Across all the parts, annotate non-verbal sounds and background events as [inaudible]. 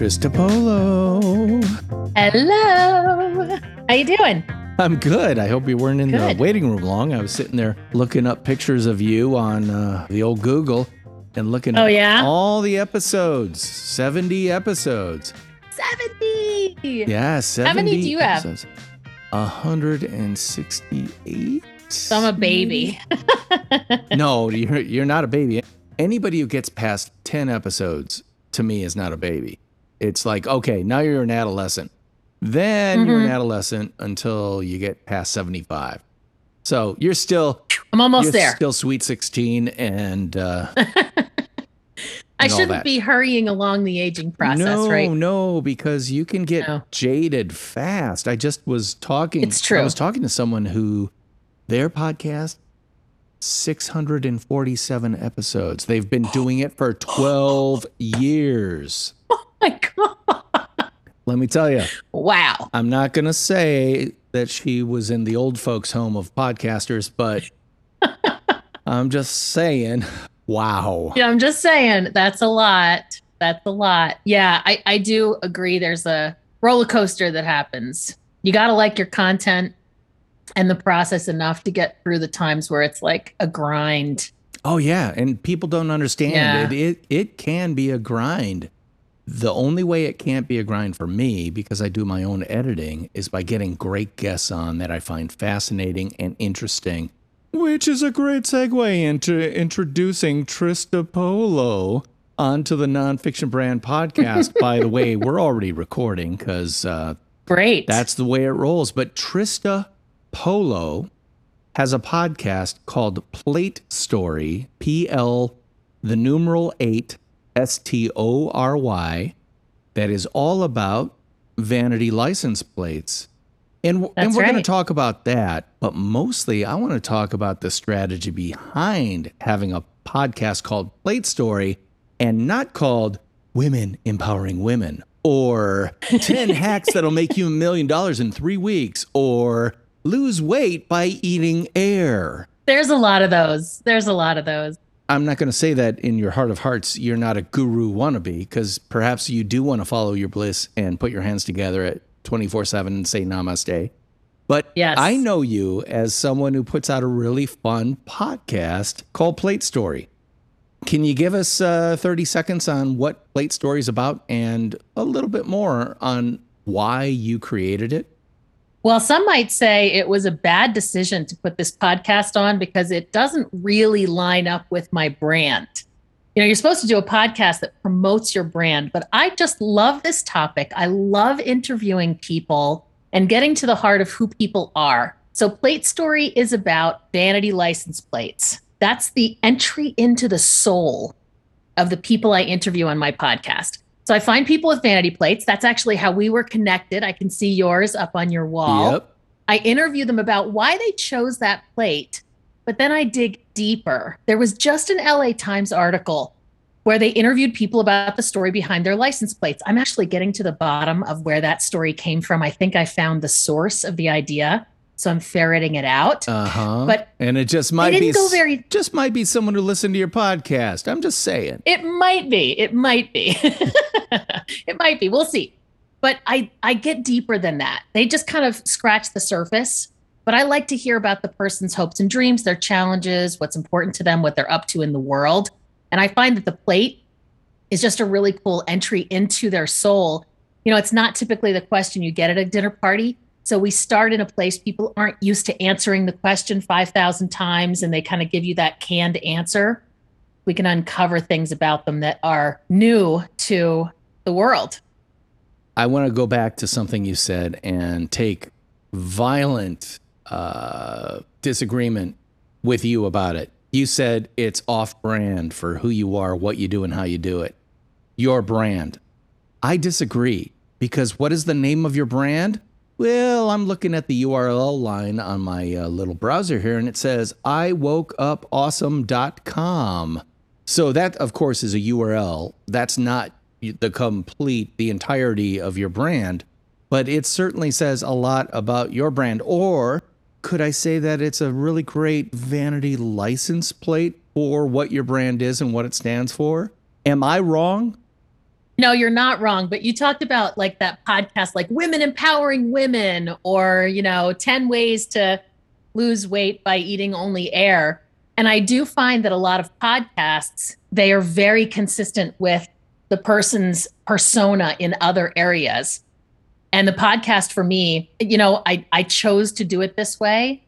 Trista Polo. Hello. How you doing? I'm good. I hope you weren't in Good. the waiting room long. I was sitting there looking up pictures of you on uh, the old Google and looking Oh, at yeah? all the episodes, 70 episodes. 70. Yeah, 70 many do you have? 168. So I'm a baby. [laughs] no, you're you're not a baby. Anybody who gets past 10 episodes to me is not a baby. It's like, okay, now you're an adolescent. Then you're an Mm-hmm. adolescent until you get past 75. So you're still I'm almost you're there. still sweet 16 and uh [laughs] I and shouldn't be hurrying along the aging process, no, right? no, because you can get No. jaded fast. I just was talking. It's true. I was talking to someone who their podcast, 647 episodes. They've been doing it for 12 years. [laughs] my God. Let me tell you, Wow. I'm not going to say that she was in the old folks' home of podcasters, but [laughs] I'm just saying, wow. Yeah, I'm just saying that's a lot. That's a lot. Yeah, I, I do agree. There's a roller coaster that happens. You got to like your content and the process enough to get through the times where it's like a grind. Oh yeah, and people don't understand Yeah. it. It it can be a grind. The only way it can't be a grind for me because I do my own editing is by getting great guests on that I find fascinating and interesting. Which is a great segue into introducing Trista Polo onto the Nonfiction Brand podcast. [laughs] By the way, we're already recording because uh, Great. that's the way it rolls. But Trista Polo has a podcast called Plate Story, P L, the numeral eight, S T O R Y, that is all about vanity license plates. And, and we're going to talk about that, but mostly I want to talk about the strategy behind having a podcast called Plate Story and not called Women Empowering Women or [laughs] 10 hacks that'll make you a million dollars in three weeks or lose weight by eating air. There's a lot of those. There's a lot of those. I'm not going to say that in your heart of hearts, you're not a guru wannabe, because perhaps you do want to follow your bliss and put your hands together at 24 7 and say namaste. But Yes. I know you as someone who puts out a really fun podcast called Plate Story. Can you give us uh, 30 seconds on what Plate Story is about and a little bit more on why you created it? Well, some might say it was a bad decision to put this podcast on because it doesn't really line up with my brand. You know, you're supposed to do a podcast that promotes your brand, but I just love this topic. I love interviewing people and getting to the heart of who people are. So, Plate Story is about vanity license plates. That's the entry into the soul of the people I interview on my podcast. So, I find people with vanity plates. That's actually how we were connected. I can see yours up on your wall. Yep. I interview them about why they chose that plate, but then I dig deeper. There was just an LA Times article where they interviewed people about the story behind their license plates. I'm actually getting to the bottom of where that story came from. I think I found the source of the idea, so I'm ferreting it out. Uh huh. But and it just might didn't be go very- just might be someone who listened to your podcast. I'm just saying. It might be. It might be. [laughs] it might be. We'll see. But I I get deeper than that. They just kind of scratch the surface. But I like to hear about the person's hopes and dreams, their challenges, what's important to them, what they're up to in the world. And I find that the plate is just a really cool entry into their soul. You know, it's not typically the question you get at a dinner party. So we start in a place people aren't used to answering the question 5,000 times and they kind of give you that canned answer we can uncover things about them that are new to the world. I want to go back to something you said and take violent uh, disagreement with you about it. You said it's off brand for who you are, what you do, and how you do it. Your brand. I disagree because what is the name of your brand? Well, I'm looking at the URL line on my uh, little browser here and it says iwokeupawesome.com. So that of course is a URL. That's not the complete the entirety of your brand, but it certainly says a lot about your brand or could I say that it's a really great vanity license plate for what your brand is and what it stands for? Am I wrong? No, you're not wrong. But you talked about like that podcast, like women empowering women, or, you know, 10 ways to lose weight by eating only air. And I do find that a lot of podcasts, they are very consistent with the person's persona in other areas. And the podcast for me, you know, I, I chose to do it this way.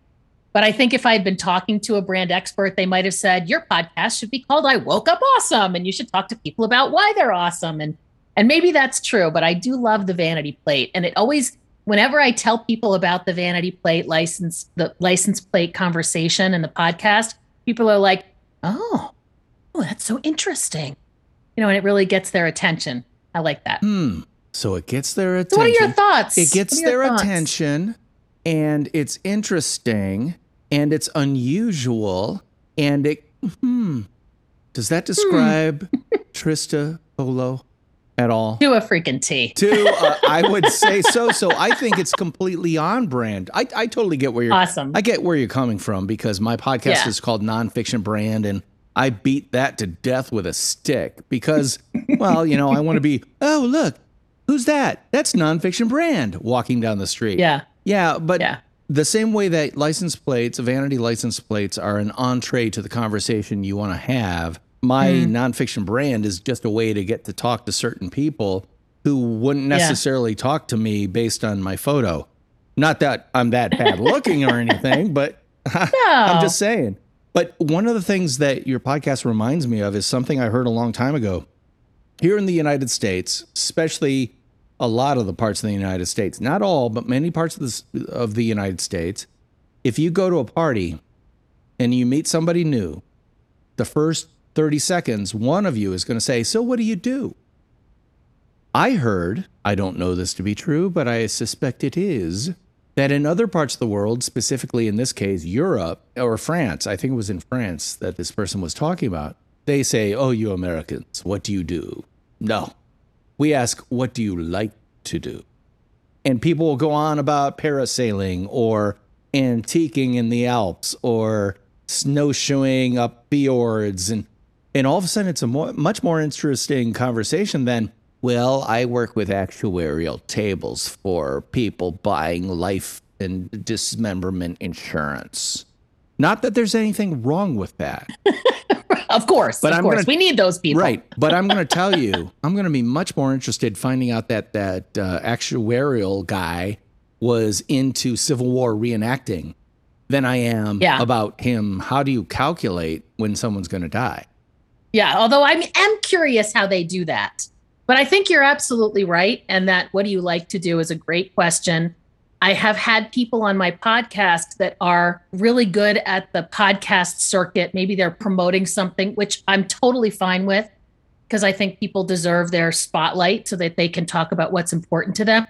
But I think if I had been talking to a brand expert, they might have said, Your podcast should be called I Woke Up Awesome. And you should talk to people about why they're awesome. And and maybe that's true, but I do love the vanity plate. And it always, whenever I tell people about the vanity plate license, the license plate conversation and the podcast, people are like, Oh, oh, that's so interesting. You know, and it really gets their attention. I like that. Hmm. So it gets their attention. So what are your thoughts? It gets What are your their thoughts? attention and it's interesting and it's unusual and it hmm. Does that describe Trista Polo at all? Do a freaking T. Two, uh, I would say so. So I think it's completely on brand. I, I totally get where you're. Awesome. I get where you're coming from because my podcast Yeah. is called Nonfiction Brand, and I beat that to death with a stick because, well, you know, I want to be. [laughs] Oh, look, who's that? That's Nonfiction Brand walking down the street. Yeah. Yeah, but Yeah. The same way that license plates, vanity license plates, are an entree to the conversation you want to have, my Hmm. nonfiction brand is just a way to get to talk to certain people who wouldn't Yeah. necessarily talk to me based on my photo. Not that I'm that bad [laughs] looking or anything, but [laughs] No. I'm just saying. But one of the things that your podcast reminds me of is something I heard a long time ago. Here in the United States, especially a lot of the parts of the United States, not all, but many parts of the, of the United States, if you go to a party and you meet somebody new, the first 30 seconds, one of you is going to say, So what do you do? I heard, I don't know this to be true, but I suspect it is, that in other parts of the world, specifically in this case, Europe or France, I think it was in France that this person was talking about, they say, Oh, you Americans, what do you do? No. We ask, What do you like to do? And people will go on about parasailing or antiquing in the Alps or snowshoeing up fjords. And, and all of a sudden, it's a more, much more interesting conversation than, well, I work with actuarial tables for people buying life and dismemberment insurance. Not that there's anything wrong with that. [laughs] Of course. But of I'm course. gonna- we need those people. Right. But I'm going to tell you, [laughs] I'm going to be much more interested finding out that that uh, actuarial guy was into Civil War reenacting than I am Yeah. about him. How do you calculate when someone's going to die? Yeah. Although I am curious how they do that. But I think you're absolutely right. And that what do you like to do is a great question. I have had people on my podcast that are really good at the podcast circuit. Maybe they're promoting something, which I'm totally fine with because I think people deserve their spotlight so that they can talk about what's important to them.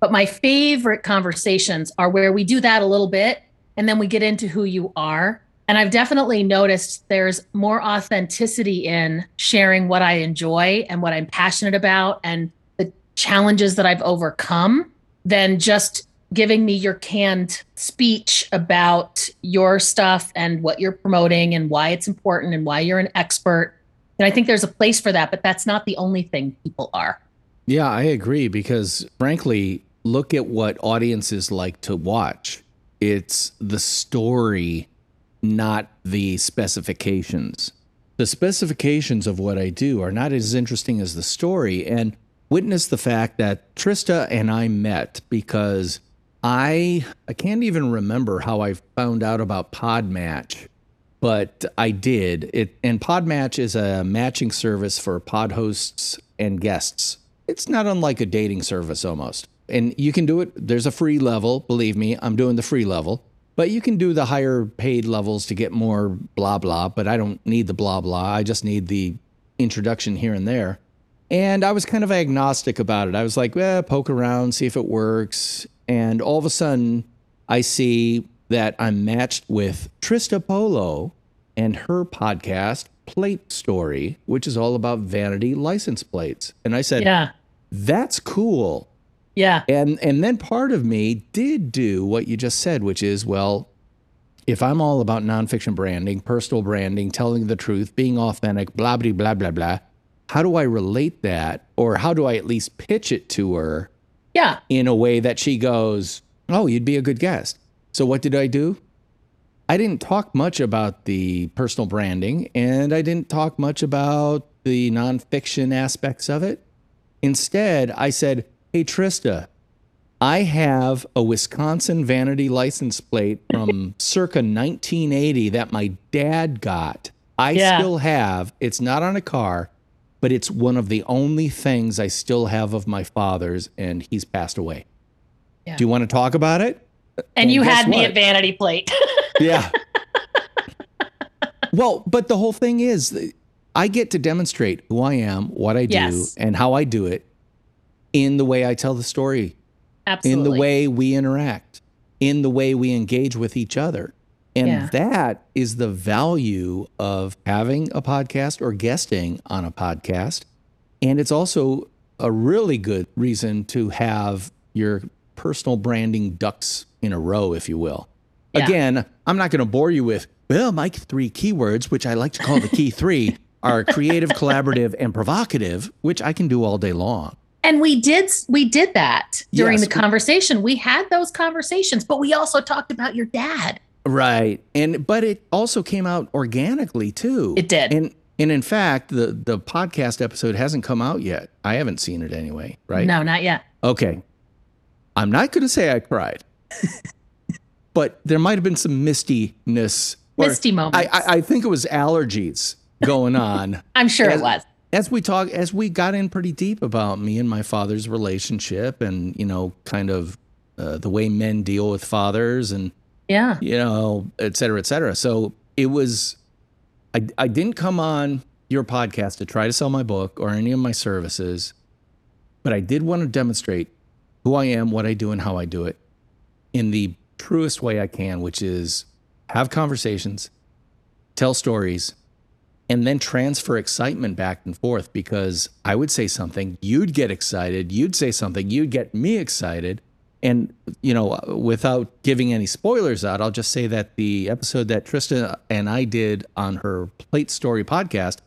But my favorite conversations are where we do that a little bit and then we get into who you are. And I've definitely noticed there's more authenticity in sharing what I enjoy and what I'm passionate about and the challenges that I've overcome than just giving me your canned speech about your stuff and what you're promoting and why it's important and why you're an expert. And I think there's a place for that, but that's not the only thing people are. Yeah, I agree because frankly, look at what audiences like to watch. It's the story, not the specifications. The specifications of what I do are not as interesting as the story. And witness the fact that Trista and I met because I I can't even remember how I found out about Podmatch, but I did. It and Podmatch is a matching service for pod hosts and guests. It's not unlike a dating service almost. And you can do it. There's a free level. Believe me, I'm doing the free level. But you can do the higher paid levels to get more blah blah. But I don't need the blah blah. I just need the introduction here and there. And I was kind of agnostic about it. I was like, well, poke around, see if it works. And all of a sudden, I see that I'm matched with Trista Polo and her podcast, Plate Story, which is all about vanity license plates. And I said, Yeah. that's cool. Yeah. And and then part of me did do what you just said, which is, well, if I'm all about nonfiction branding, personal branding, telling the truth, being authentic, blah blah blah blah blah, how do I relate that? Or how do I at least pitch it to her Yeah. in a way that she goes, Oh, you'd be a good guest. So what did I do? I didn't talk much about the personal branding and I didn't talk much about the nonfiction aspects of it. Instead, I said, Hey, Trista, I have a Wisconsin vanity license plate from [laughs] circa 1980 that my dad got. I Yeah. still have. It's not on a car, but it's one of the only things I still have of my father's, and he's passed away. Yeah. Do you want to talk about it? And Well, you had me what? at Vanity Plate. [laughs] Yeah. well, but the whole thing is, I get to demonstrate who I am, what I do, Yes. and how I do it in the way I tell the story Absolutely. in the way we interact, in the way we engage with each other. And Yeah. that is the value of having a podcast or guesting on a podcast. And it's also a really good reason to have your personal branding ducks in a row, if you will. Yeah. Again, I'm not going to bore you with, well, my three keywords, which I like to call the key [laughs] three, are creative, collaborative, and provocative, which I can do all day long. And we did we did that during Yes. the conversation. We had those conversations, but we also talked about your dad. Right. And but it also came out organically too. It did. And and in fact, the the podcast episode hasn't come out yet. I haven't seen it anyway, right? No, not yet. Okay. I'm not going to say I cried. [laughs] but there might have been some mistiness. Misty moments. I, I I think it was allergies going on. [laughs] I'm sure as- it was. as we talk as we got in pretty deep about me and my father's relationship and you know kind of uh, the way men deal with fathers and Yeah. you know, et cetera, et cetera. So it was, I, I didn't come on your podcast to try to sell my book or any of my services, but I did want to demonstrate who I am, what I do, and how I do it in the truest way I can, which is have conversations, tell stories, and then transfer excitement back and forth because I would say something, you'd get excited, you'd say something, you'd get me excited. And, you know, without giving any spoilers out, I'll just say that the episode that Trista and I did on her Plate Story podcast,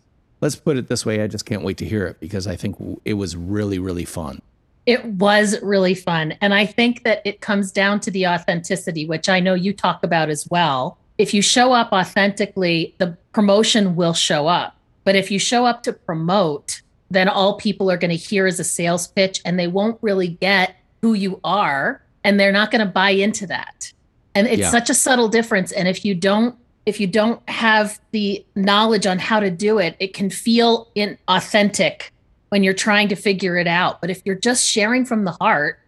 let's put it this way, I just can't wait to hear it because I think it was really, really fun. It was really fun. And I think that it comes down to the authenticity, which I know you talk about as well. If you show up authentically, the promotion will show up. But if you show up to promote, then all people are going to hear is a sales pitch and they won't really get who you are and they're not going to buy into that. And it's Yeah. such a subtle difference and if you don't if you don't have the knowledge on how to do it, it can feel inauthentic when you're trying to figure it out. But if you're just sharing from the heart,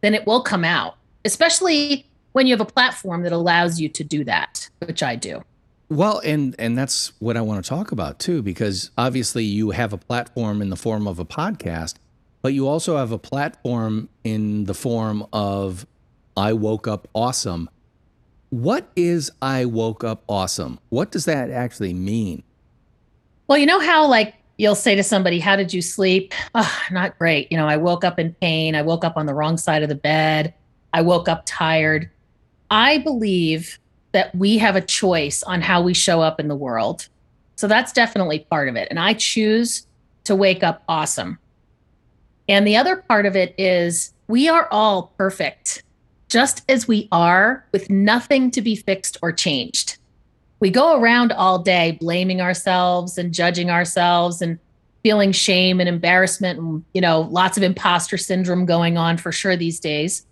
then it will come out, especially when you have a platform that allows you to do that, which I do. Well, and and that's what I want to talk about too, because obviously you have a platform in the form of a podcast, but you also have a platform in the form of I woke up awesome. What is I woke up awesome? What does that actually mean? Well, you know how like you'll say to somebody, "How did you sleep?" Oh, not great. You know, I woke up in pain. I woke up on the wrong side of the bed. I woke up tired. I believe that we have a choice on how we show up in the world. So that's definitely part of it. And I choose to wake up awesome. And the other part of it is we are all perfect, just as we are, with nothing to be fixed or changed. We go around all day blaming ourselves and judging ourselves and feeling shame and embarrassment and you know lots of imposter syndrome going on for sure these days.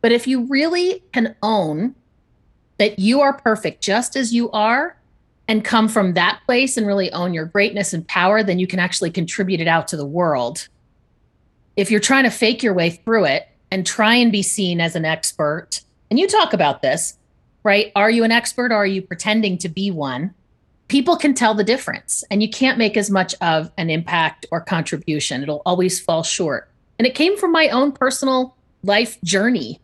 But if you really can own that you are perfect just as you are and come from that place and really own your greatness and power then you can actually contribute it out to the world if you're trying to fake your way through it and try and be seen as an expert and you talk about this right? Are you an expert or are you pretending to be one? People can tell the difference, and you can't make as much of an impact or contribution. It'll always fall short. And it came from my own personal life journey.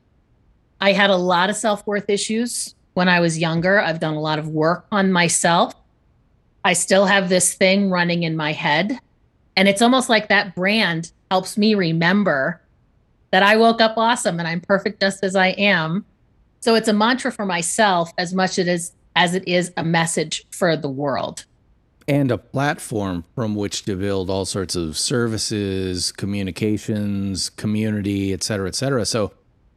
I had a lot of self worth issues when I was younger. I've done a lot of work on myself. I still have this thing running in my head. And it's almost like that brand helps me remember that I woke up awesome and I'm perfect just as I am. So it's a mantra for myself as much it is as it is a message for the world. and a platform from which to build all sorts of services, communications, community, et cetera, et cetera. So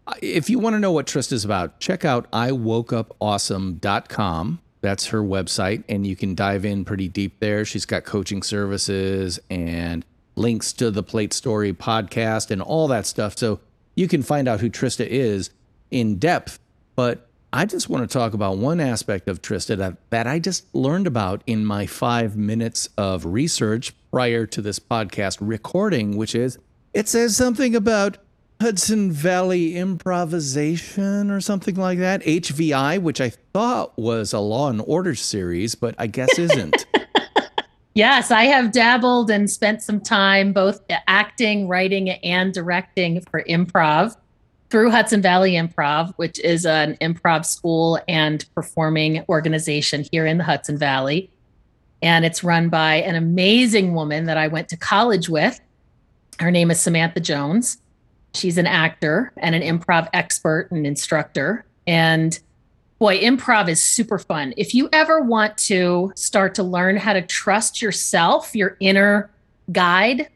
uh, if you want to know what Trista is about, check out iwokeupawesome.com. That's her website, and you can dive in pretty deep there. She's got coaching services and links to the Plate Story podcast and all that stuff. So you can find out who Trista is in depth. But I just want to talk about one aspect of Trista that, that I just learned about in my five minutes of research prior to this podcast recording, which is it says something about Hudson Valley improvisation or something like that. HVI, which I thought was a Law and Order series, but I guess isn't. [laughs] yes, I have dabbled and spent some time both acting, writing, and directing for improv through Hudson Valley Improv, which is an improv school and performing organization here in the Hudson Valley. And it's run by an amazing woman that I went to college with. Her name is Samantha Jones. She's an actor and an improv expert and instructor. And boy, improv is super fun. If you ever want to start to learn how to trust yourself, your inner guide,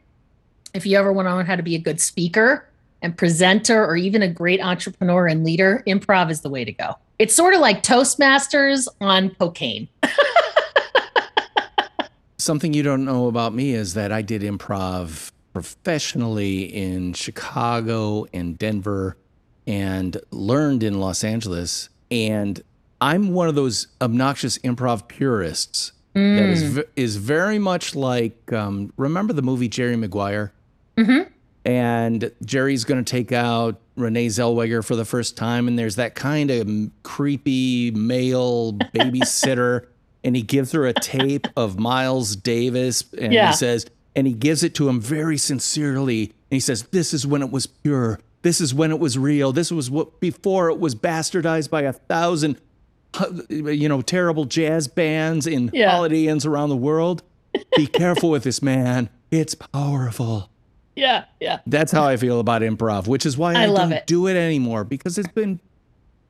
if you ever want to learn how to be a good speaker, and presenter or even a great entrepreneur and leader, improv is the way to go. It's sort of like Toastmasters on cocaine. [laughs] Something you don't know about me is that I did improv professionally in Chicago and Denver and learned in Los Angeles. And I'm one of those obnoxious improv purists mm. that is, mm. is very much like um, remember the movie Jerry Maguire? Mm-hmm and Jerry's going to take out Renee Zellweger for the first time, and there's that kind of creepy male [laughs] babysitter, and he gives her a tape of Miles Davis, and yeah. he says, and he gives it to him very sincerely, and he says, "This is when it was pure. This is when it was real. This was what before it was bastardized by a thousand, you know, terrible jazz bands in yeah. Holiday Inns around the world. Be [laughs] careful with this man. It's powerful." yeah, yeah. That's how I feel about improv, which is why I, I don't it. do it anymore because it's been.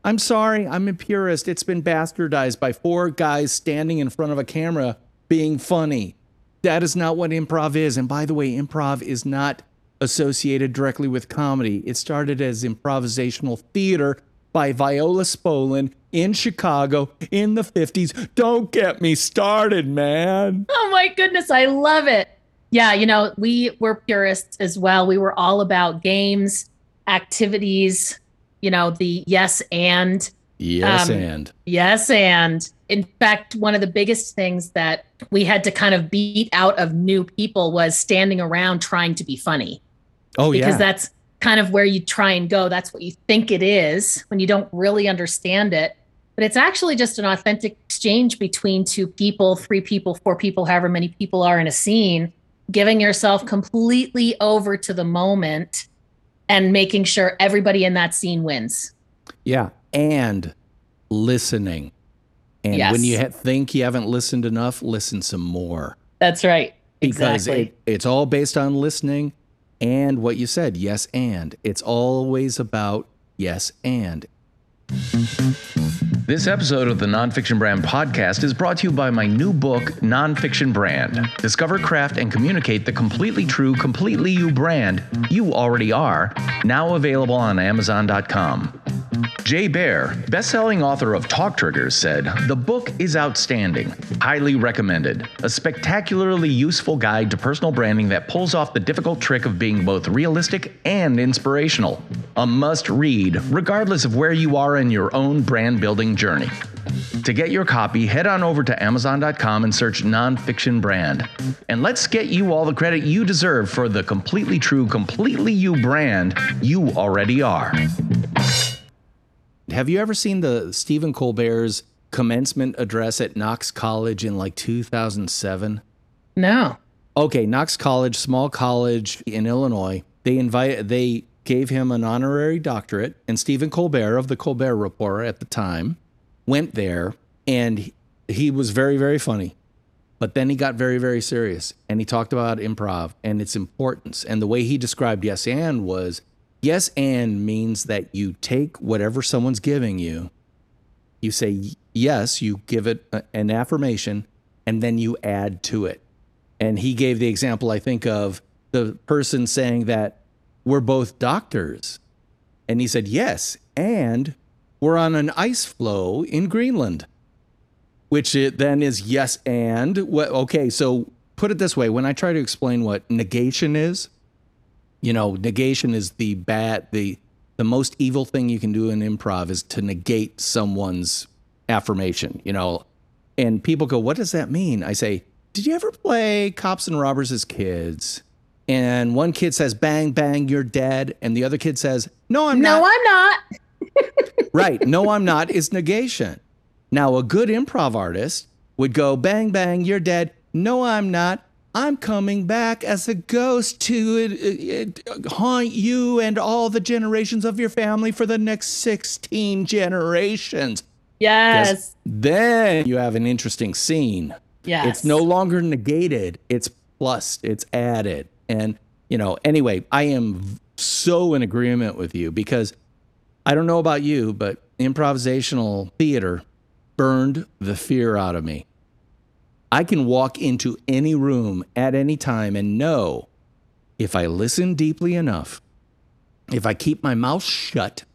I'm sorry, I'm a purist. It's been bastardized by four guys standing in front of a camera being funny. That is not what improv is. And by the way, improv is not associated directly with comedy. It started as improvisational theater by Viola Spolin in Chicago in the 50s. Don't get me started, man. Oh my goodness, I love it. Yeah, you know, we were purists as well. We were all about games, activities, you know, the yes and. Yes um, and. Yes and. In fact, one of the biggest things that we had to kind of beat out of new people was standing around trying to be funny. Oh, because yeah. Because that's kind of where you try and go. That's what you think it is when you don't really understand it. But it's actually just an authentic exchange between two people, three people, four people, however many people are in a scene giving yourself completely over to the moment and making sure everybody in that scene wins. Yeah. And listening. And yes. when you ha- think you haven't listened enough, listen some more. That's right. Because exactly. it, it's all based on listening and what you said, yes, and. It's always about yes, and. This episode of the Nonfiction Brand podcast is brought to you by my new book, Nonfiction Brand Discover, Craft, and Communicate the Completely True, Completely You brand you already are, now available on Amazon.com. Jay Baer, best-selling author of Talk Triggers, said, "The book is outstanding, highly recommended. A spectacularly useful guide to personal branding that pulls off the difficult trick of being both realistic and inspirational. A must-read, regardless of where you are in your own brand building journey." To get your copy, head on over to Amazon.com and search Nonfiction Brand. And let's get you all the credit you deserve for the completely true, completely you brand you already are. Have you ever seen the Stephen Colbert's commencement address at Knox College in like 2007? No. Okay, Knox College, small college in Illinois. They invite they gave him an honorary doctorate, and Stephen Colbert of the Colbert Report at the time went there, and he was very very funny. But then he got very very serious, and he talked about improv and its importance. And the way he described yes and was Yes and means that you take whatever someone's giving you, you say yes, you give it a, an affirmation, and then you add to it. And he gave the example, I think, of the person saying that we're both doctors. And he said, yes, and we're on an ice floe in Greenland, which it then is yes, and. Okay, so put it this way when I try to explain what negation is, you know, negation is the bad, the, the most evil thing you can do in improv is to negate someone's affirmation, you know. And people go, What does that mean? I say, Did you ever play Cops and Robbers as kids? And one kid says, Bang, bang, you're dead. And the other kid says, No, I'm no, not. No, I'm not. [laughs] right. No, I'm not is negation. Now, a good improv artist would go, Bang, bang, you're dead. No, I'm not. I'm coming back as a ghost to uh, uh, haunt you and all the generations of your family for the next 16 generations. Yes. Then you have an interesting scene. Yes. It's no longer negated, it's plus, it's added. And, you know, anyway, I am so in agreement with you because I don't know about you, but improvisational theater burned the fear out of me. I can walk into any room at any time and know if I listen deeply enough, if I keep my mouth shut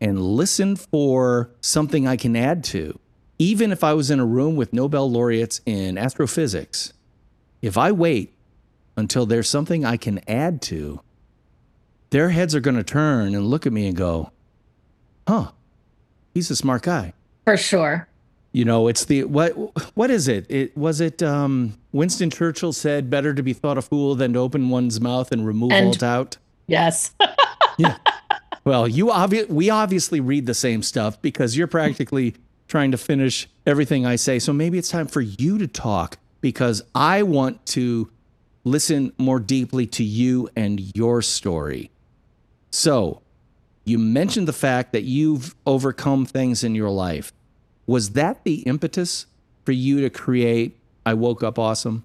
and listen for something I can add to, even if I was in a room with Nobel laureates in astrophysics, if I wait until there's something I can add to, their heads are going to turn and look at me and go, huh, he's a smart guy. For sure. You know, it's the what what is it? It was it um Winston Churchill said better to be thought a fool than to open one's mouth and remove And- all doubt. Yes. [laughs] Yeah. Well, you obvi- we obviously read the same stuff because you're practically trying to finish everything I say. So maybe it's time for you to talk because I want to listen more deeply to you and your story. So, you mentioned the fact that you've overcome things in your life. Was that the impetus for you to create I Woke Up Awesome?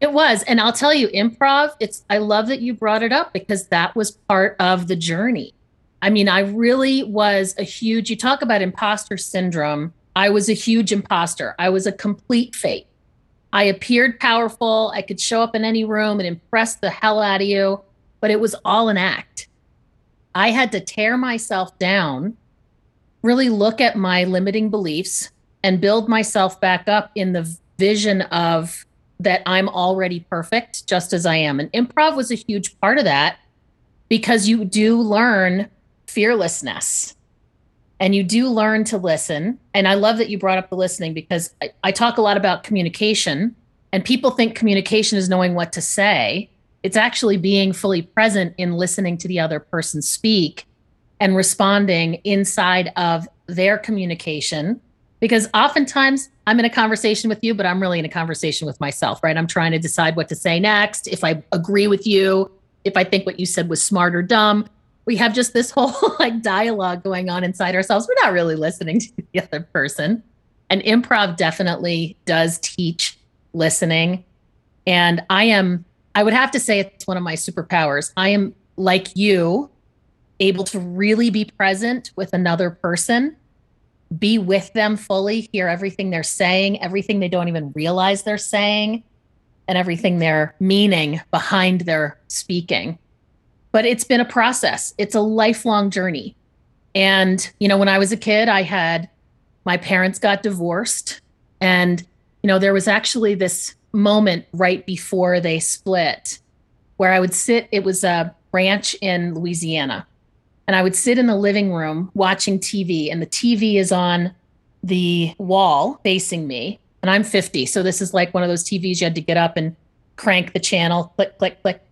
It was. And I'll tell you, improv, it's I love that you brought it up because that was part of the journey. I mean, I really was a huge, you talk about imposter syndrome. I was a huge imposter. I was a complete fake. I appeared powerful. I could show up in any room and impress the hell out of you, but it was all an act. I had to tear myself down, really look at my limiting beliefs and build myself back up in the vision of that I'm already perfect just as I am. And improv was a huge part of that because you do learn fearlessness and you do learn to listen. And I love that you brought up the listening because I, I talk a lot about communication, and people think communication is knowing what to say. It's actually being fully present in listening to the other person speak and responding inside of their communication because oftentimes I'm in a conversation with you, but I'm really in a conversation with myself, right? I'm trying to decide what to say next, if I agree with you, if I think what you said was smart or dumb. We have just this [laughs] whole like dialogue going on inside ourselves. We're not really listening to the other person. And improv definitely does teach listening. And I am, I would have to say it's one of my superpowers. I am like you, able to really be present with another person be with them fully, hear everything they're saying, everything they don't even realize they're saying, and everything they're meaning behind their speaking. But it's been a process, it's a lifelong journey. And, you know, when I was a kid, I had my parents got divorced. And, you know, there was actually this moment right before they split where I would sit, it was a ranch in Louisiana and I would sit in the living room watching TV, and the TV is on the wall facing me. And I'm 50. So this is like one of those TVs you had to get up and crank the channel, click, click, click.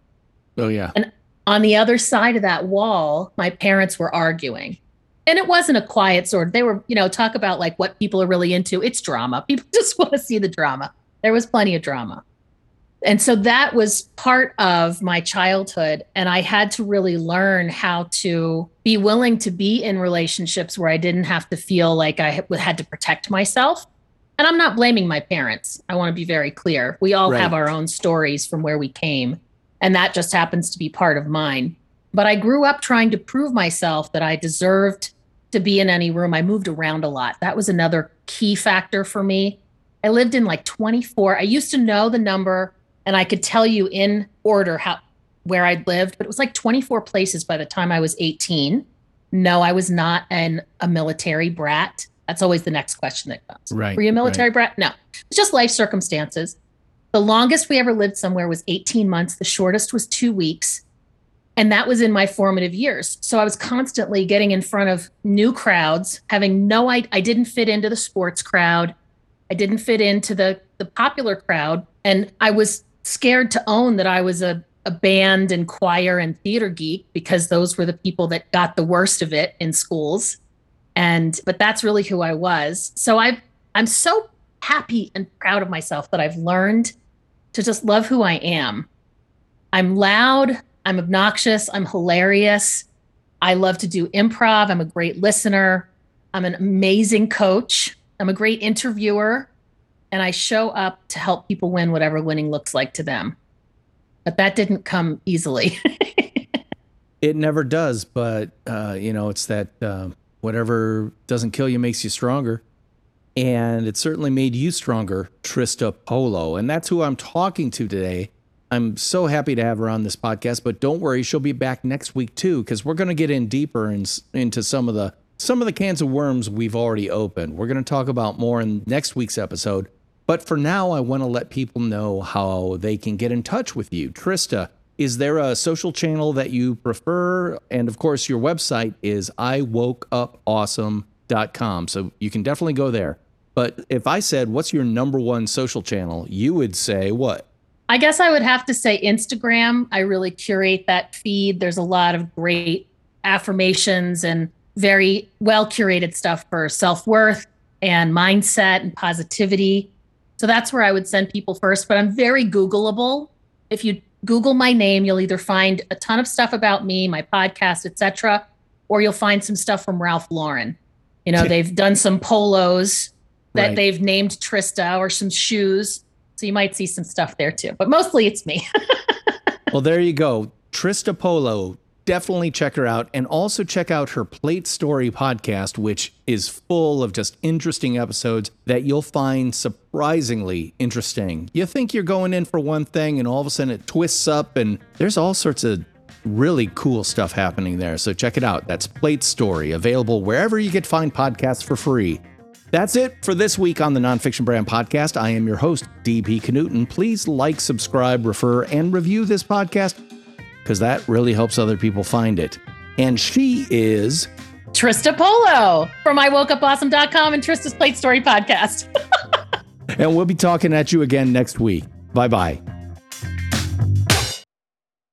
Oh, yeah. And on the other side of that wall, my parents were arguing. And it wasn't a quiet sort. They were, you know, talk about like what people are really into. It's drama. People [laughs] just want to see the drama. There was plenty of drama and so that was part of my childhood and i had to really learn how to be willing to be in relationships where i didn't have to feel like i had to protect myself. And i'm not blaming my parents i want to be very clear. We all Right. have our own stories from where we came and that just happens to be part of mine. But i grew up trying to prove myself that i deserved to be in any room. I moved around a lot. That was another key factor for me. I lived in like 24. I used to know the number and I could tell you in order how where I'd lived, but it was like 24 places by the time I was 18. No, I was not an a military brat. That's always the next question that comes. Right. Were you a military right. brat? No. It's just life circumstances. The longest we ever lived somewhere was 18 months. The shortest was two weeks. And that was in my formative years. So I was constantly getting in front of new crowds, having no I, I didn't fit into the sports crowd. I didn't fit into the the popular crowd. And I was scared to own that I was a, a band and choir and theater geek because those were the people that got the worst of it in schools. And but that's really who I was. So I've I'm so happy and proud of myself that I've learned to just love who I am. I'm loud, I'm obnoxious, I'm hilarious. I love to do improv. I'm a great listener. I'm an amazing coach. I'm a great interviewer. And I show up to help people win whatever winning looks like to them. But that didn't come easily. [laughs] It never does, but uh, you know, it's that uh, whatever doesn't kill you makes you stronger. And it certainly made you stronger, Trista Polo. And that's who I'm talking to today. I'm so happy to have her on this podcast, but don't worry, she'll be back next week too, because we're going to get in deeper in, into some of the some of the cans of worms we've already opened. We're going to talk about more in next week's episode. But for now, I want to let people know how they can get in touch with you. Trista, is there a social channel that you prefer? And of course, your website is iwokeupawesome.com. So you can definitely go there. But if I said, what's your number one social channel, you would say what? I guess I would have to say Instagram. I really curate that feed. There's a lot of great affirmations and very well curated stuff for self worth and mindset and positivity. So that's where I would send people first. But I'm very Googleable. If you Google my name, you'll either find a ton of stuff about me, my podcast, etc., or you'll find some stuff from Ralph Lauren. You know, [laughs] they've done some polos that Right. they've named Trista or some shoes. So you might see some stuff there too. But mostly it's me. [laughs] well, there you go. Trista Polo. Definitely check her out and also check out her Plate Story podcast, which is full of just interesting episodes that you'll find surprisingly interesting. You think you're going in for one thing and all of a sudden it twists up, and there's all sorts of really cool stuff happening there. So check it out. That's Plate Story, available wherever you get find podcasts for free. That's it for this week on the Nonfiction Brand Podcast. I am your host, DP Knudten. Please like, subscribe, refer, and review this podcast because that really helps other people find it. And she is Trista Polo from iwokeupawesome.com and Trista's Plate Story podcast. [laughs] and we'll be talking at you again next week. Bye bye.